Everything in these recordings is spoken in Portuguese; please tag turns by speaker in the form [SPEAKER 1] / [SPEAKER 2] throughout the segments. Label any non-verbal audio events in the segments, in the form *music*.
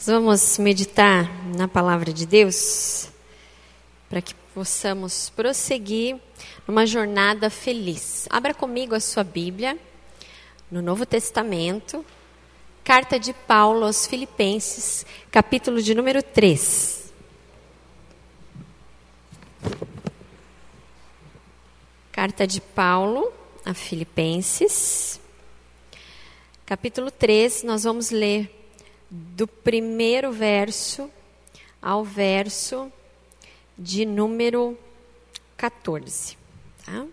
[SPEAKER 1] Nós vamos meditar na palavra de Deus para que possamos prosseguir numa jornada feliz. Abra comigo a sua Bíblia no Novo Testamento, carta de Paulo aos Filipenses, capítulo de número 3. Carta de Paulo a Filipenses, capítulo 3, nós vamos ler do primeiro verso ao verso de número 14. Tá?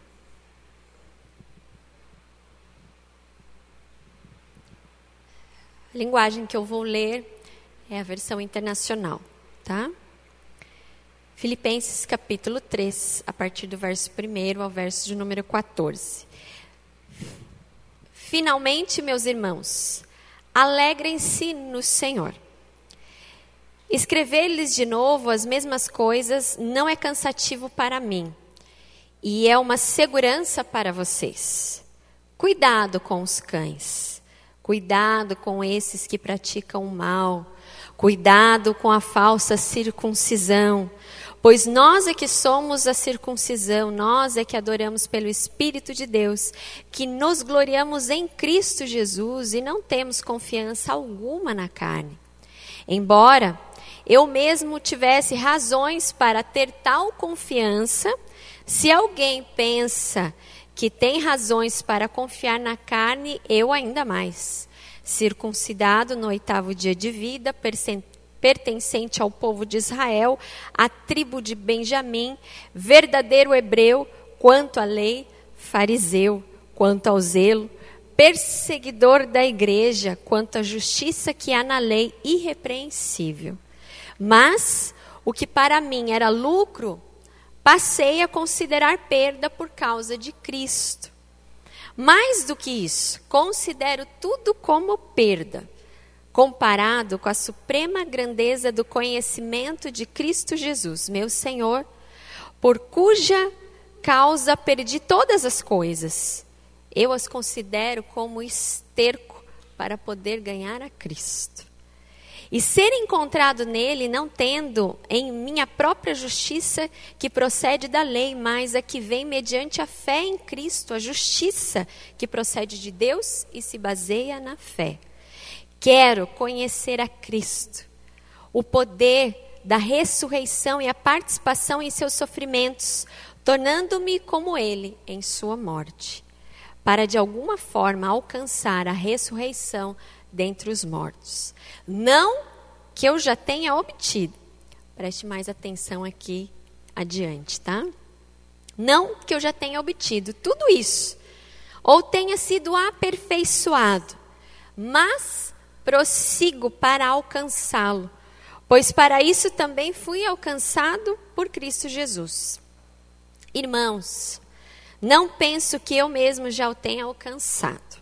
[SPEAKER 1] A linguagem que eu vou ler é a versão internacional, tá? Filipenses capítulo 3, a partir do verso 1 ao verso de número 14. Finalmente, meus irmãos, alegrem-se no Senhor. Escrever-lhes de novo as mesmas coisas não é cansativo para mim e é uma segurança para vocês. Cuidado com os cães, cuidado com esses que praticam o mal, cuidado com a falsa circuncisão Pois nós é que somos a circuncisão, nós é que adoramos pelo Espírito de Deus, que nos gloriamos em Cristo Jesus e não temos confiança alguma na carne. Embora eu mesmo tivesse razões para ter tal confiança, se alguém pensa que tem razões para confiar na carne, eu ainda mais. Circuncidado no oitavo dia de vida, pertencente ao povo de Israel, a tribo de Benjamim, verdadeiro hebreu, quanto à lei, fariseu, quanto ao zelo, perseguidor da igreja, quanto à justiça que há na lei, irrepreensível. Mas o que para mim era lucro, passei a considerar perda por causa de Cristo. Mais do que isso, considero tudo como perda comparado com a suprema grandeza do conhecimento de Cristo Jesus, meu Senhor, por cuja causa perdi todas as coisas. Eu as considero como esterco para poder ganhar a Cristo. E ser encontrado nele, não tendo em minha própria justiça que procede da lei, mas a que vem mediante a fé em Cristo, a justiça que procede de Deus e se baseia na fé. Quero conhecer a Cristo, o poder da ressurreição e a participação em seus sofrimentos, tornando-me como Ele em sua morte, para de alguma forma alcançar a ressurreição dentre os mortos. Não que eu já tenha obtido, preste mais atenção aqui adiante, tá? Não que eu já tenha obtido tudo isso, ou tenha sido aperfeiçoado, mas prossigo para alcançá-lo, pois para isso também fui alcançado por Cristo Jesus. Irmãos, não penso que eu mesmo já o tenha alcançado,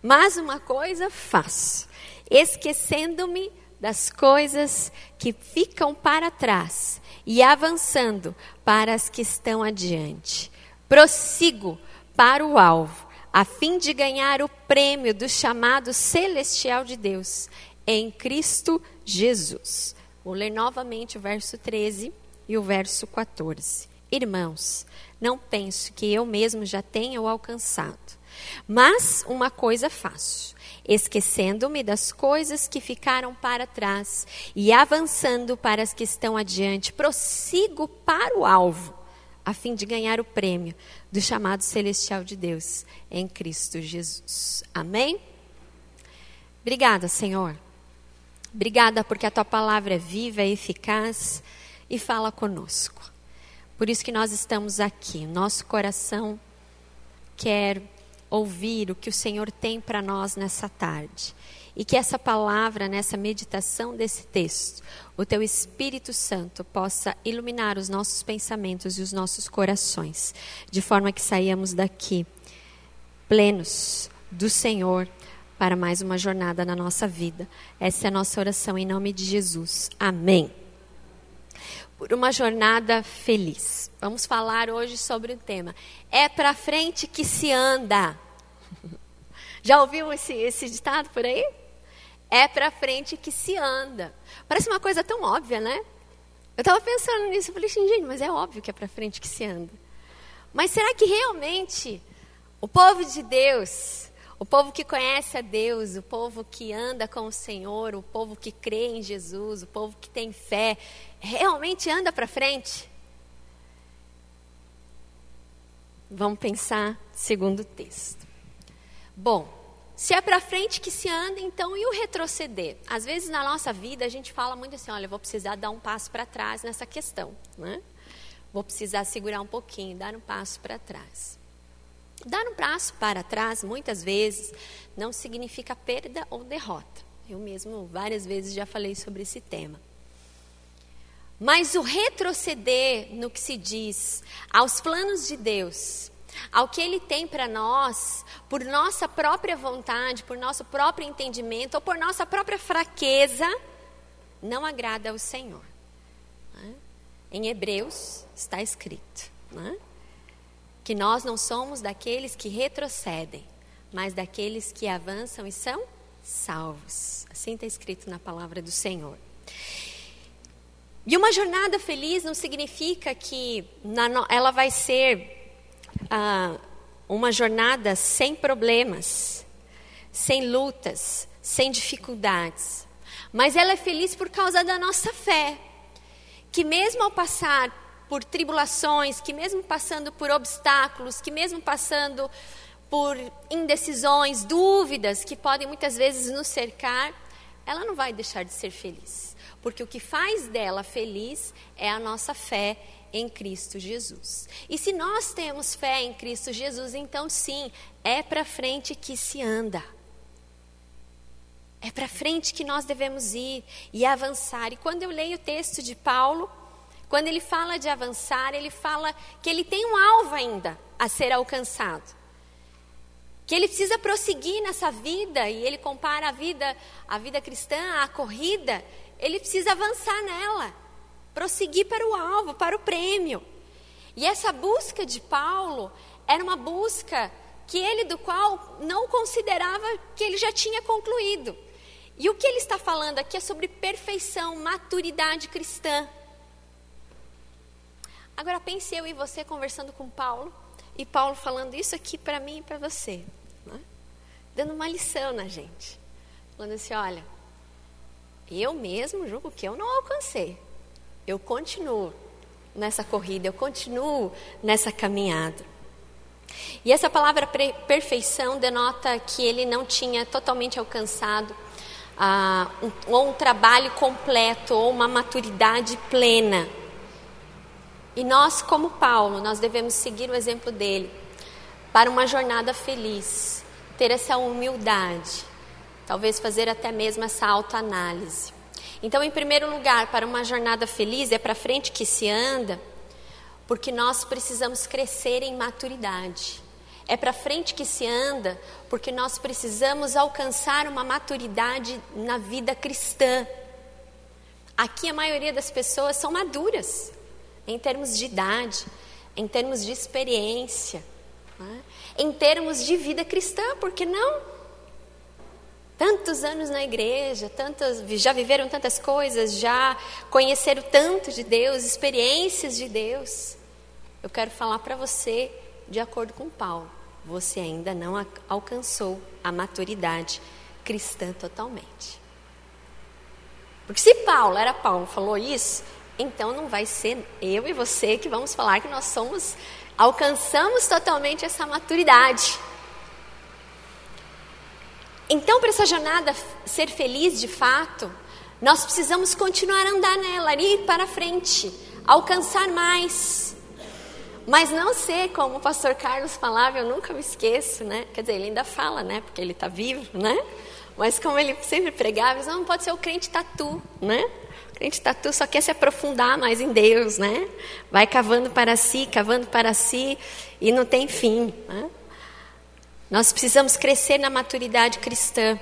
[SPEAKER 1] mas uma coisa faço, esquecendo-me das coisas que ficam para trás e avançando para as que estão adiante. Prossigo para o alvo a fim de ganhar o prêmio do chamado celestial de Deus em Cristo Jesus. Vou ler novamente o verso 13 e o verso 14. Irmãos, não penso que eu mesmo já tenha o alcançado, mas uma coisa faço esquecendo-me das coisas que ficaram para trás e avançando para as que estão adiante, prossigo para o alvo, a fim de ganhar o prêmio do chamado celestial de Deus em Cristo Jesus. Amém? Obrigada, Senhor. Obrigada porque a tua palavra é viva, é eficaz e fala conosco. Por isso que nós estamos aqui. Nosso coração quer ouvir o que o Senhor tem para nós nessa tarde. E que essa palavra, nessa meditação desse texto, o teu Espírito Santo possa iluminar os nossos pensamentos e os nossos corações, de forma que saíamos daqui plenos do Senhor para mais uma jornada na nossa vida. Essa é a nossa oração em nome de Jesus. Amém. Por uma jornada feliz. Vamos falar hoje sobre o tema. É para frente que se anda. *laughs* Já ouviu esse, esse ditado por aí? É para frente que se anda. Parece uma coisa tão óbvia, né? Eu estava pensando nisso, eu falei, gente, mas é óbvio que é para frente que se anda. Mas será que realmente o povo de Deus, o povo que conhece a Deus, o povo que anda com o Senhor, o povo que crê em Jesus, o povo que tem fé, realmente anda para frente? Vamos pensar segundo o texto. Bom, se é para frente que se anda, então e o retroceder? Às vezes na nossa vida a gente fala muito assim, olha, vou precisar dar um passo para trás nessa questão, né? Vou precisar segurar um pouquinho, dar um passo para trás. Dar um passo para trás, muitas vezes, não significa perda ou derrota. Eu mesmo várias vezes já falei sobre esse tema. Mas o retroceder no que se diz aos planos de Deus, ao que Ele tem para nós, por nossa própria vontade, por nosso próprio entendimento ou por nossa própria fraqueza, não agrada ao Senhor. Né? Em Hebreus está escrito né? que nós não somos daqueles que retrocedem, mas daqueles que avançam e são salvos. Assim está escrito na palavra do Senhor. E uma jornada feliz não significa que ela vai ser ah, uma jornada sem problemas, sem lutas, sem dificuldades. Mas ela é feliz por causa da nossa fé. Que mesmo ao passar por tribulações, que mesmo passando por obstáculos, que mesmo passando por indecisões, dúvidas que podem muitas vezes nos cercar, ela não vai deixar de ser feliz porque o que faz dela feliz é a nossa fé em Cristo Jesus. E se nós temos fé em Cristo Jesus, então sim, é para frente que se anda. É para frente que nós devemos ir e avançar. E quando eu leio o texto de Paulo, quando ele fala de avançar, ele fala que ele tem um alvo ainda a ser alcançado. Que ele precisa prosseguir nessa vida, e ele compara a vida, a vida cristã à corrida, ele precisa avançar nela, prosseguir para o alvo, para o prêmio. E essa busca de Paulo era uma busca que ele do qual não considerava que ele já tinha concluído. E o que ele está falando aqui é sobre perfeição, maturidade cristã. Agora pense eu e você conversando com Paulo, e Paulo falando isso aqui para mim e para você, né? dando uma lição na gente, falando assim: olha, eu mesmo julgo que eu não alcancei. Eu continuo nessa corrida, eu continuo nessa caminhada. E essa palavra perfeição denota que ele não tinha totalmente alcançado ah, um, ou um trabalho completo ou uma maturidade plena. E nós, como Paulo, nós devemos seguir o exemplo dele para uma jornada feliz, ter essa humildade, talvez fazer até mesmo essa autoanálise. Então, em primeiro lugar, para uma jornada feliz, é para frente que se anda, porque nós precisamos crescer em maturidade. É para frente que se anda, porque nós precisamos alcançar uma maturidade na vida cristã. Aqui a maioria das pessoas são maduras, em termos de idade, em termos de experiência, né? em termos de vida cristã, porque não? Tantos anos na igreja, tantas, já viveram tantas coisas, já conheceram tanto de Deus, experiências de Deus. Eu quero falar para você, de acordo com Paulo, você ainda não alcançou a maturidade cristã totalmente. Porque se Paulo era Paulo, falou isso, então não vai ser eu e você que vamos falar que nós somos, alcançamos totalmente essa maturidade. Então, para essa jornada ser feliz de fato, nós precisamos continuar a andar nela, ir para frente, alcançar mais. Mas não ser como o pastor Carlos falava, eu nunca me esqueço, né? Quer dizer, ele ainda fala, né? Porque ele está vivo, né? Mas como ele sempre pregava, não pode ser o crente tatu, né? O crente tatu só quer se aprofundar mais em Deus, né? Vai cavando para si, cavando para si e não tem fim, né? Nós precisamos crescer na maturidade cristã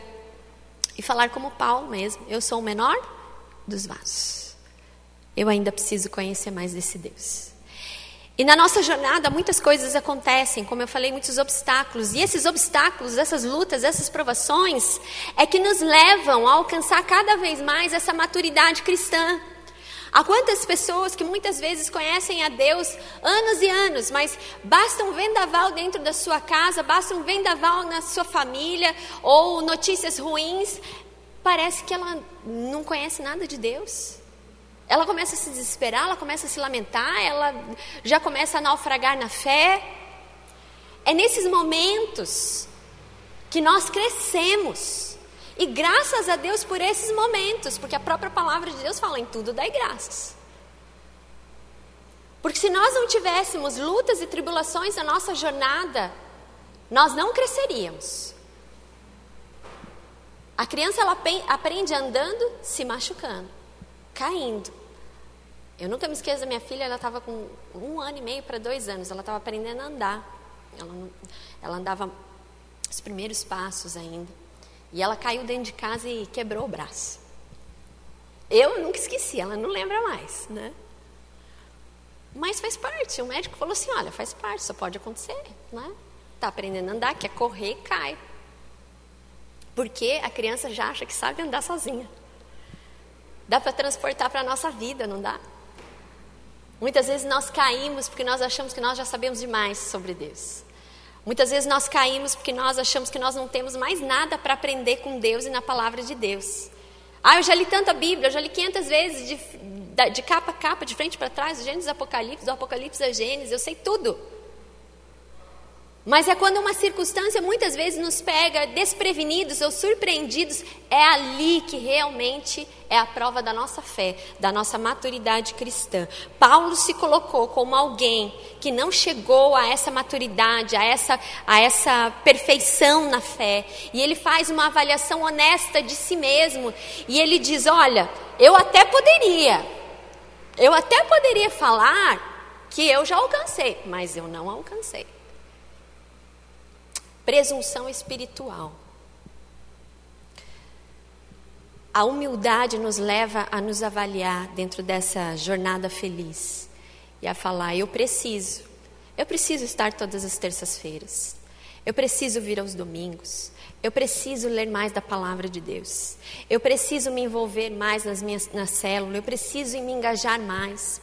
[SPEAKER 1] e falar como Paulo mesmo: eu sou o menor dos vasos. Eu ainda preciso conhecer mais desse Deus. E na nossa jornada muitas coisas acontecem, como eu falei, muitos obstáculos. E esses obstáculos, essas lutas, essas provações é que nos levam a alcançar cada vez mais essa maturidade cristã. Há quantas pessoas que muitas vezes conhecem a Deus anos e anos, mas basta um vendaval dentro da sua casa, basta um vendaval na sua família ou notícias ruins, parece que ela não conhece nada de Deus. Ela começa a se desesperar, ela começa a se lamentar, ela já começa a naufragar na fé. É nesses momentos que nós crescemos. E graças a Deus por esses momentos, porque a própria palavra de Deus fala em tudo dai graças. Porque se nós não tivéssemos lutas e tribulações na nossa jornada, nós não cresceríamos. A criança ela aprende andando, se machucando, caindo. Eu nunca me esqueço da minha filha, ela estava com um ano e meio para dois anos, ela estava aprendendo a andar. Ela, ela andava os primeiros passos ainda. E ela caiu dentro de casa e quebrou o braço. Eu nunca esqueci, ela não lembra mais, né? Mas faz parte. O médico falou assim: olha, faz parte, só pode acontecer, né? Tá aprendendo a andar, quer correr, cai. Porque a criança já acha que sabe andar sozinha. Dá para transportar para a nossa vida, não dá? Muitas vezes nós caímos porque nós achamos que nós já sabemos demais sobre Deus. Muitas vezes nós caímos porque nós achamos que nós não temos mais nada para aprender com Deus e na palavra de Deus. Ah, eu já li tanta Bíblia, eu já li 500 vezes de, de capa a capa, de frente para trás, Gênesis Apocalipse, do Apocalipse a Gênesis, eu sei tudo. Mas é quando uma circunstância muitas vezes nos pega desprevenidos ou surpreendidos, é ali que realmente é a prova da nossa fé, da nossa maturidade cristã. Paulo se colocou como alguém que não chegou a essa maturidade, a essa, a essa perfeição na fé. E ele faz uma avaliação honesta de si mesmo. E ele diz: Olha, eu até poderia, eu até poderia falar que eu já alcancei, mas eu não alcancei presunção espiritual. A humildade nos leva a nos avaliar dentro dessa jornada feliz e a falar: eu preciso, eu preciso estar todas as terças-feiras, eu preciso vir aos domingos, eu preciso ler mais da palavra de Deus, eu preciso me envolver mais nas minhas na célula, eu preciso me engajar mais,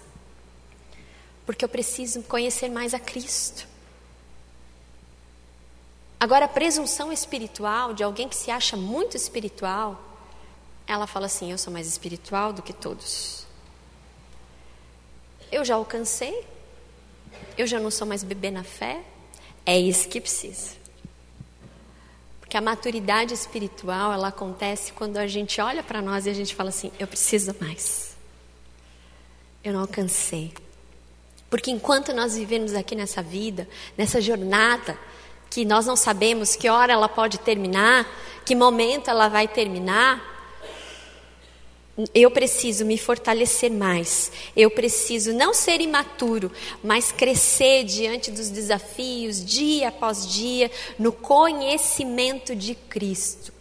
[SPEAKER 1] porque eu preciso conhecer mais a Cristo. Agora, a presunção espiritual de alguém que se acha muito espiritual, ela fala assim: Eu sou mais espiritual do que todos. Eu já alcancei, eu já não sou mais bebê na fé. É isso que precisa. Porque a maturidade espiritual, ela acontece quando a gente olha para nós e a gente fala assim: Eu preciso mais. Eu não alcancei. Porque enquanto nós vivemos aqui nessa vida, nessa jornada, que nós não sabemos que hora ela pode terminar, que momento ela vai terminar. Eu preciso me fortalecer mais. Eu preciso não ser imaturo, mas crescer diante dos desafios, dia após dia, no conhecimento de Cristo.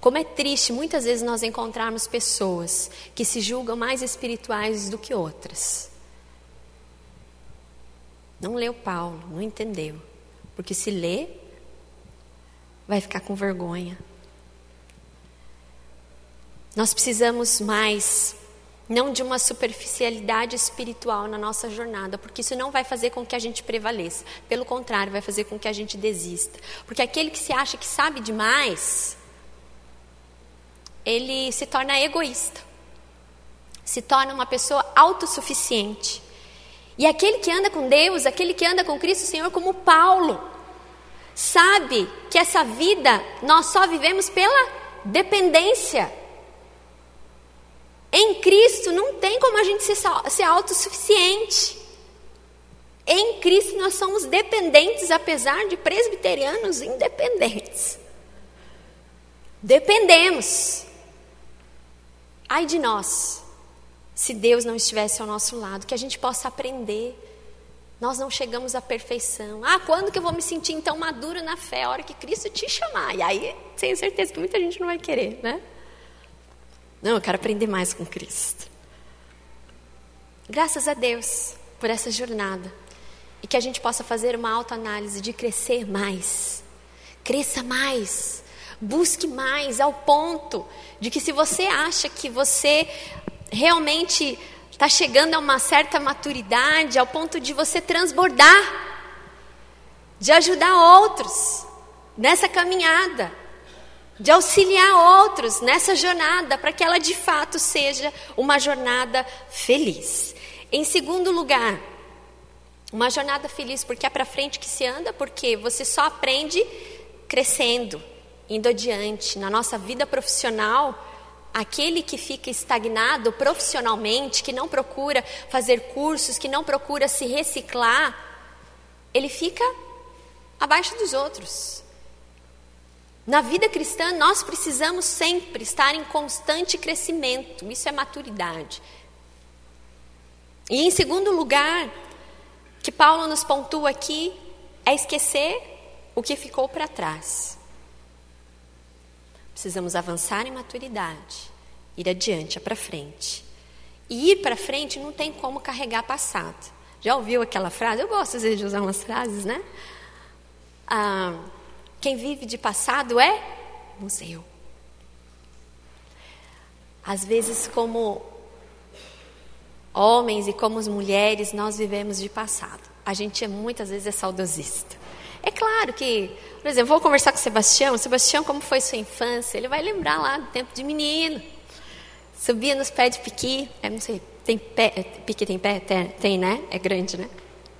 [SPEAKER 1] Como é triste muitas vezes nós encontrarmos pessoas que se julgam mais espirituais do que outras. Não leu Paulo, não entendeu. Porque se lê, vai ficar com vergonha. Nós precisamos mais, não de uma superficialidade espiritual na nossa jornada, porque isso não vai fazer com que a gente prevaleça. Pelo contrário, vai fazer com que a gente desista. Porque aquele que se acha que sabe demais, ele se torna egoísta, se torna uma pessoa autossuficiente. E aquele que anda com Deus, aquele que anda com Cristo Senhor, como Paulo, sabe que essa vida nós só vivemos pela dependência. Em Cristo não tem como a gente ser, ser autossuficiente. Em Cristo nós somos dependentes, apesar de presbiterianos independentes. Dependemos. Ai de nós se Deus não estivesse ao nosso lado, que a gente possa aprender. Nós não chegamos à perfeição. Ah, quando que eu vou me sentir então maduro na fé? A hora que Cristo te chamar. E aí, tenho certeza que muita gente não vai querer, né? Não, eu quero aprender mais com Cristo. Graças a Deus. por essa jornada e que a gente possa fazer uma autoanálise de crescer mais. Cresça mais. Busque mais ao ponto de que se você acha que você realmente está chegando a uma certa maturidade, ao ponto de você transbordar, de ajudar outros nessa caminhada, de auxiliar outros nessa jornada, para que ela de fato seja uma jornada feliz. Em segundo lugar, uma jornada feliz, porque é para frente que se anda, porque você só aprende crescendo, indo adiante. Na nossa vida profissional, aquele que fica estagnado profissionalmente, que não procura fazer cursos, que não procura se reciclar, ele fica abaixo dos outros. Na vida cristã, nós precisamos sempre estar em constante crescimento, isso é maturidade. E em segundo lugar, que Paulo nos pontua aqui é esquecer o que ficou para trás. Precisamos avançar em maturidade, ir adiante, para frente. E ir para frente não tem como carregar passado. Já ouviu aquela frase? Eu gosto às vezes de usar umas frases, né? Ah, quem vive de passado é museu. Às vezes, como homens e como as mulheres, nós vivemos de passado. A gente é, muitas vezes é saudosista. É claro que, por exemplo, vou conversar com o Sebastião. Sebastião, como foi sua infância? Ele vai lembrar lá do tempo de menino. Subia nos pés de piqui. Eu não sei, tem pé, piqui tem pé? Tem, tem, né? É grande, né?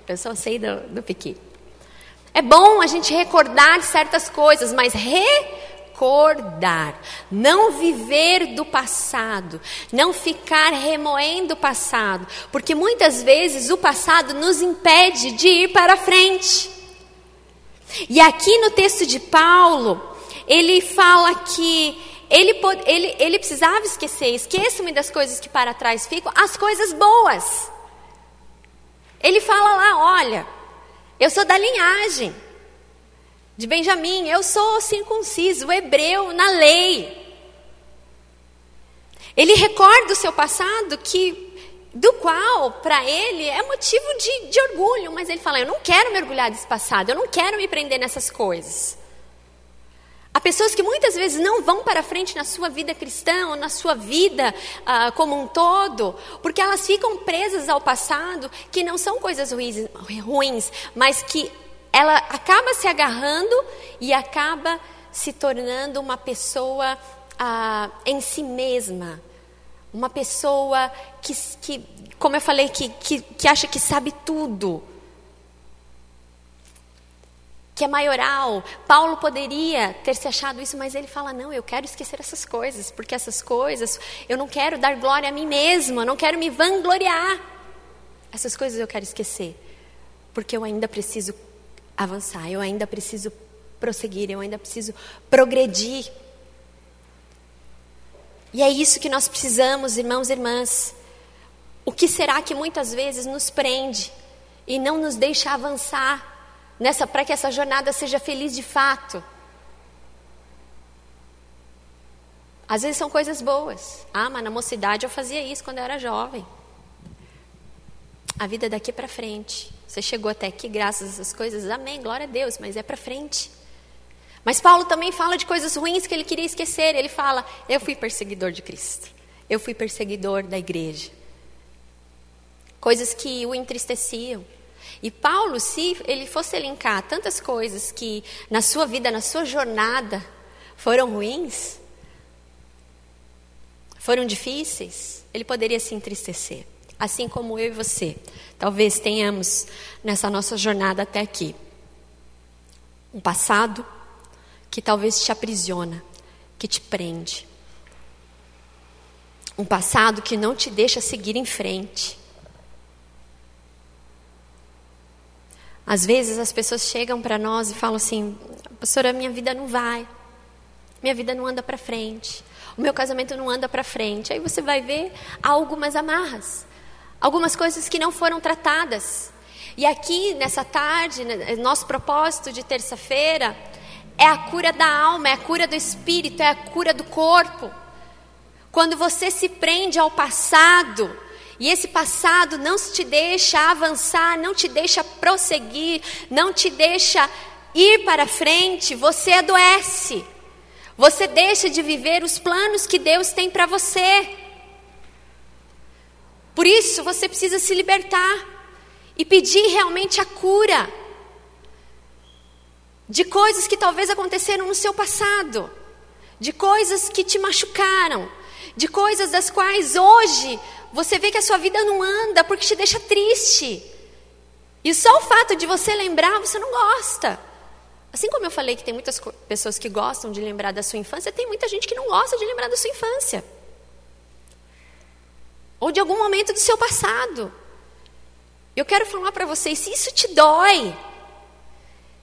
[SPEAKER 1] Eu só sei do, do piqui. É bom a gente recordar certas coisas, mas re recordar, não viver do passado, não ficar remoendo o passado, porque muitas vezes o passado nos impede de ir para frente. E aqui no texto de Paulo, ele fala que ele, ele, ele precisava esquecer, esqueça-me das coisas que para trás ficam, as coisas boas. Ele fala lá: olha, eu sou da linhagem de Benjamim, eu sou circunciso, hebreu na lei. Ele recorda o seu passado que do qual para ele é motivo de, de orgulho, mas ele fala: eu não quero mergulhar desse passado, eu não quero me prender nessas coisas. Há pessoas que muitas vezes não vão para frente na sua vida cristã ou na sua vida uh, como um todo, porque elas ficam presas ao passado, que não são coisas ruins, ruins mas que ela acaba se agarrando e acaba se tornando uma pessoa ah, em si mesma. Uma pessoa que, que como eu falei, que, que, que acha que sabe tudo. Que é maioral. Paulo poderia ter se achado isso, mas ele fala: não, eu quero esquecer essas coisas, porque essas coisas, eu não quero dar glória a mim mesmo, eu não quero me vangloriar. Essas coisas eu quero esquecer, porque eu ainda preciso avançar, eu ainda preciso prosseguir, eu ainda preciso progredir. E é isso que nós precisamos, irmãos e irmãs. O que será que muitas vezes nos prende e não nos deixa avançar nessa para que essa jornada seja feliz de fato? Às vezes são coisas boas. Ah, mas na mocidade eu fazia isso quando eu era jovem. A vida daqui para frente. Você chegou até aqui graças a essas coisas, amém, glória a Deus, mas é para frente. Mas Paulo também fala de coisas ruins que ele queria esquecer. Ele fala: Eu fui perseguidor de Cristo, eu fui perseguidor da igreja. Coisas que o entristeciam. E Paulo, se ele fosse elencar tantas coisas que na sua vida, na sua jornada, foram ruins, foram difíceis, ele poderia se entristecer assim como eu e você, talvez tenhamos nessa nossa jornada até aqui um passado que talvez te aprisiona, que te prende. Um passado que não te deixa seguir em frente. Às vezes as pessoas chegam para nós e falam assim: Pastora, minha vida não vai, minha vida não anda para frente, o meu casamento não anda para frente. Aí você vai ver algumas amarras, algumas coisas que não foram tratadas. E aqui, nessa tarde, né, nosso propósito de terça-feira é a cura da alma, é a cura do espírito, é a cura do corpo. Quando você se prende ao passado e esse passado não te deixa avançar, não te deixa prosseguir, não te deixa ir para frente, você adoece. Você deixa de viver os planos que Deus tem para você. Por isso, você precisa se libertar e pedir realmente a cura de coisas que talvez aconteceram no seu passado, de coisas que te machucaram, de coisas das quais hoje você vê que a sua vida não anda porque te deixa triste. E só o fato de você lembrar, você não gosta. Assim como eu falei que tem muitas pessoas que gostam de lembrar da sua infância, tem muita gente que não gosta de lembrar da sua infância. Ou de algum momento do seu passado. Eu quero falar para vocês, se isso te dói,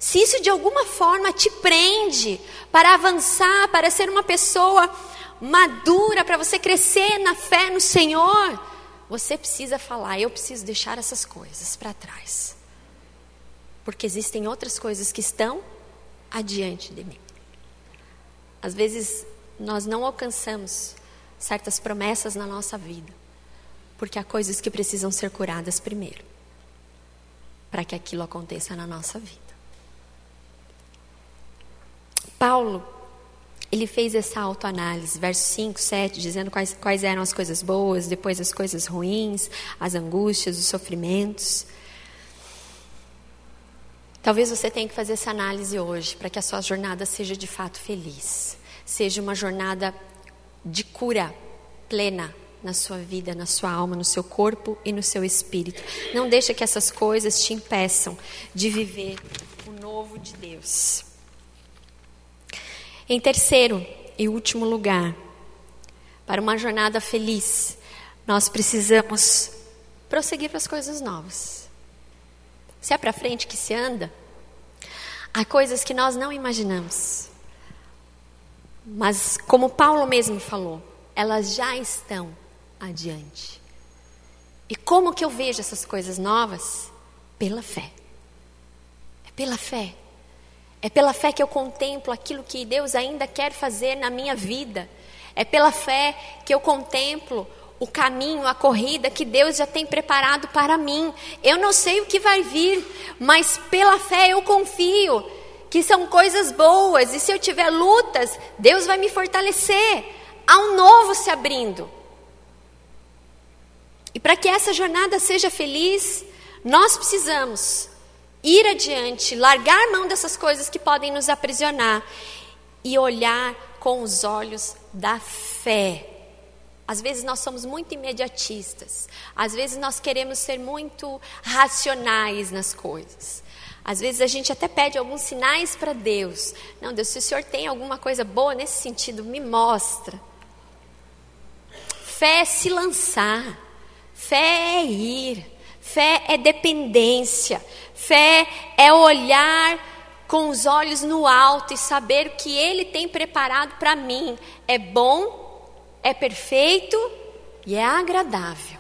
[SPEAKER 1] se isso de alguma forma te prende para avançar, para ser uma pessoa madura, para você crescer na fé no Senhor, você precisa falar: eu preciso deixar essas coisas para trás. Porque existem outras coisas que estão adiante de mim. Às vezes nós não alcançamos certas promessas na nossa vida, porque há coisas que precisam ser curadas primeiro, para que aquilo aconteça na nossa vida. Paulo ele fez essa autoanálise, verso 5, 7, dizendo quais, quais eram as coisas boas, depois as coisas ruins, as angústias, os sofrimentos. Talvez você tenha que fazer essa análise hoje, para que a sua jornada seja de fato feliz, seja uma jornada de cura plena na sua vida, na sua alma, no seu corpo e no seu espírito. Não deixe que essas coisas te impeçam de viver o novo de Deus. Em terceiro e último lugar, para uma jornada feliz, nós precisamos prosseguir para as coisas novas. Se é para frente que se anda, há coisas que nós não imaginamos. Mas, como Paulo mesmo falou, elas já estão adiante. E como que eu vejo essas coisas novas? Pela fé. É pela fé. É pela fé que eu contemplo aquilo que Deus ainda quer fazer na minha vida. É pela fé que eu contemplo o caminho, a corrida que Deus já tem preparado para mim. Eu não sei o que vai vir, mas pela fé eu confio que são coisas boas e se eu tiver lutas, Deus vai me fortalecer. Há um novo se abrindo. E para que essa jornada seja feliz, nós precisamos ir adiante, largar mão dessas coisas que podem nos aprisionar e olhar com os olhos da fé. Às vezes nós somos muito imediatistas, às vezes nós queremos ser muito racionais nas coisas. Às vezes a gente até pede alguns sinais para Deus. Não, Deus, se o Senhor tem alguma coisa boa nesse sentido, me mostra. Fé é se lançar, fé é ir, fé é dependência, Fé é olhar com os olhos no alto e saber o que Ele tem preparado para mim é bom, é perfeito e é agradável.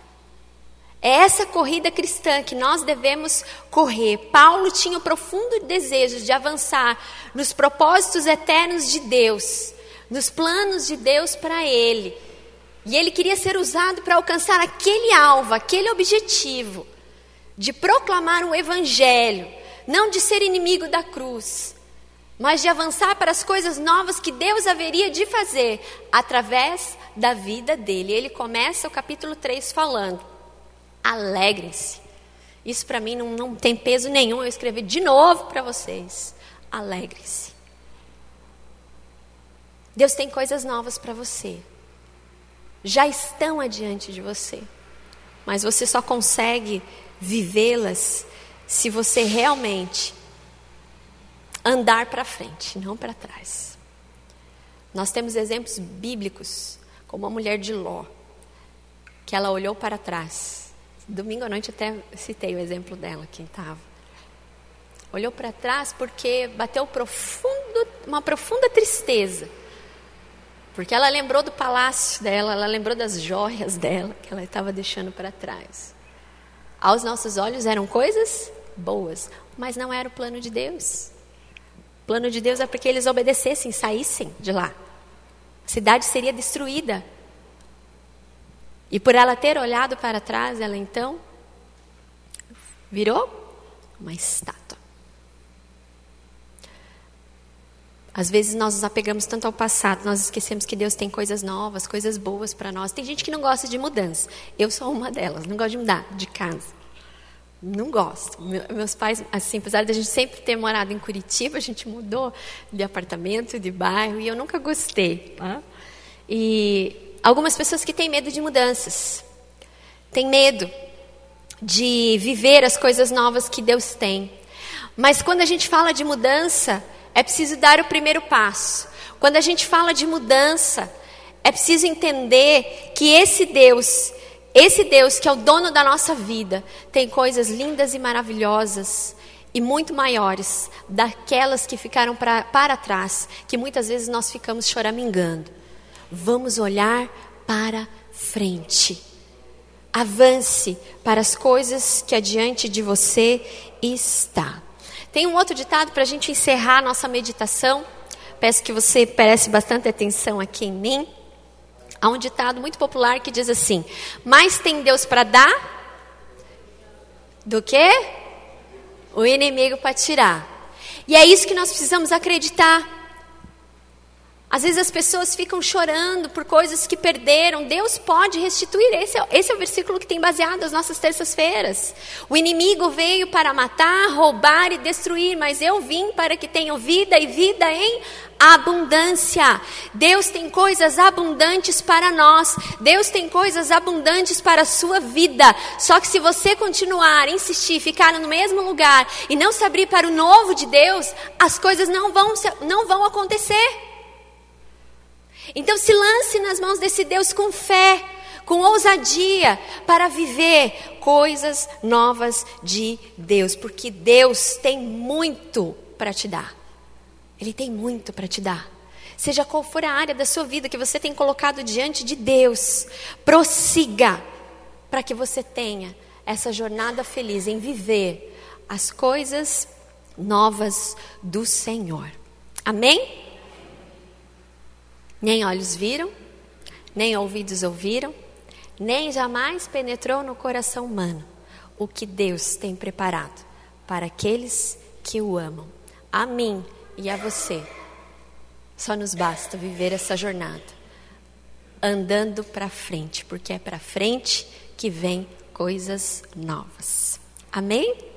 [SPEAKER 1] É essa corrida cristã que nós devemos correr. Paulo tinha o profundo desejo de avançar nos propósitos eternos de Deus, nos planos de Deus para ele. E ele queria ser usado para alcançar aquele alvo, aquele objetivo de proclamar o Evangelho, não de ser inimigo da cruz, mas de avançar para as coisas novas que Deus haveria de fazer através da vida dele. Ele começa o capítulo 3 falando: alegrem-se. Isso para mim não, não tem peso nenhum, eu escrevi de novo para vocês. Alegrem-se. Deus tem coisas novas para você. Já estão adiante de você. Mas você só consegue vivê-las se você realmente andar para frente, não para trás. Nós temos exemplos bíblicos, como a mulher de Ló, que ela olhou para trás. Domingo à noite até citei o exemplo dela, quem estava. Olhou para trás porque bateu profundo, uma profunda tristeza. Porque ela lembrou do palácio dela, ela lembrou das joias dela que ela estava deixando para trás aos nossos olhos eram coisas boas, mas não era o plano de Deus. O plano de Deus é porque eles obedecessem, saíssem de lá. A cidade seria destruída. E por ela ter olhado para trás, ela então virou uma estátua. Às vezes nós nos apegamos tanto ao passado, nós esquecemos que Deus tem coisas novas, coisas boas para nós. Tem gente que não gosta de mudança. Eu sou uma delas, não gosto de mudar de casa. Não gosto. meus pais, assim, apesar de a gente sempre ter morado em Curitiba, a gente mudou de apartamento, de bairro, e eu nunca gostei. Tá? E algumas pessoas que têm medo de mudanças, têm medo de viver as coisas novas que Deus tem. Mas quando a gente fala de mudança, é preciso dar o primeiro passo. Quando a gente fala de mudança, é preciso entender que esse Deus, esse Deus que é o dono da nossa vida, tem coisas lindas e maravilhosas e muito maiores daquelas que ficaram pra, para trás, que muitas vezes nós ficamos choramingando. Vamos olhar para frente. Avance para as coisas que adiante de você está. Tem um outro ditado para a gente encerrar a nossa meditação. Peço que você preste bastante atenção aqui em mim. Há um ditado muito popular que diz assim: Mais tem Deus para dar do que o inimigo para tirar. E é isso que nós precisamos acreditar. Às vezes as pessoas ficam chorando por coisas que perderam. Deus pode restituir. Esse é, esse é o versículo que tem baseado as nossas terças-feiras. O inimigo veio para matar, roubar e destruir, mas eu vim para que tenham vida e vida em abundância. Deus tem coisas abundantes para nós. Deus tem coisas abundantes para a sua vida. Só que se você continuar, insistir, ficar no mesmo lugar e não se abrir para o novo de Deus, as coisas não vão, não vão acontecer. Então se lance nas mãos desse Deus com fé, com ousadia, para viver coisas novas de Deus, porque Deus tem muito para te dar. Ele tem muito para te dar. Seja qual for a área da sua vida que você tem colocado diante de Deus, prossiga para que você tenha essa jornada feliz em viver as coisas novas do Senhor. Amém? Nem olhos viram, nem ouvidos ouviram, nem jamais penetrou no coração humano o que Deus tem preparado para aqueles que o amam. A mim e a você. Só nos basta viver essa jornada andando para frente, porque é para frente que vem coisas novas. Amém?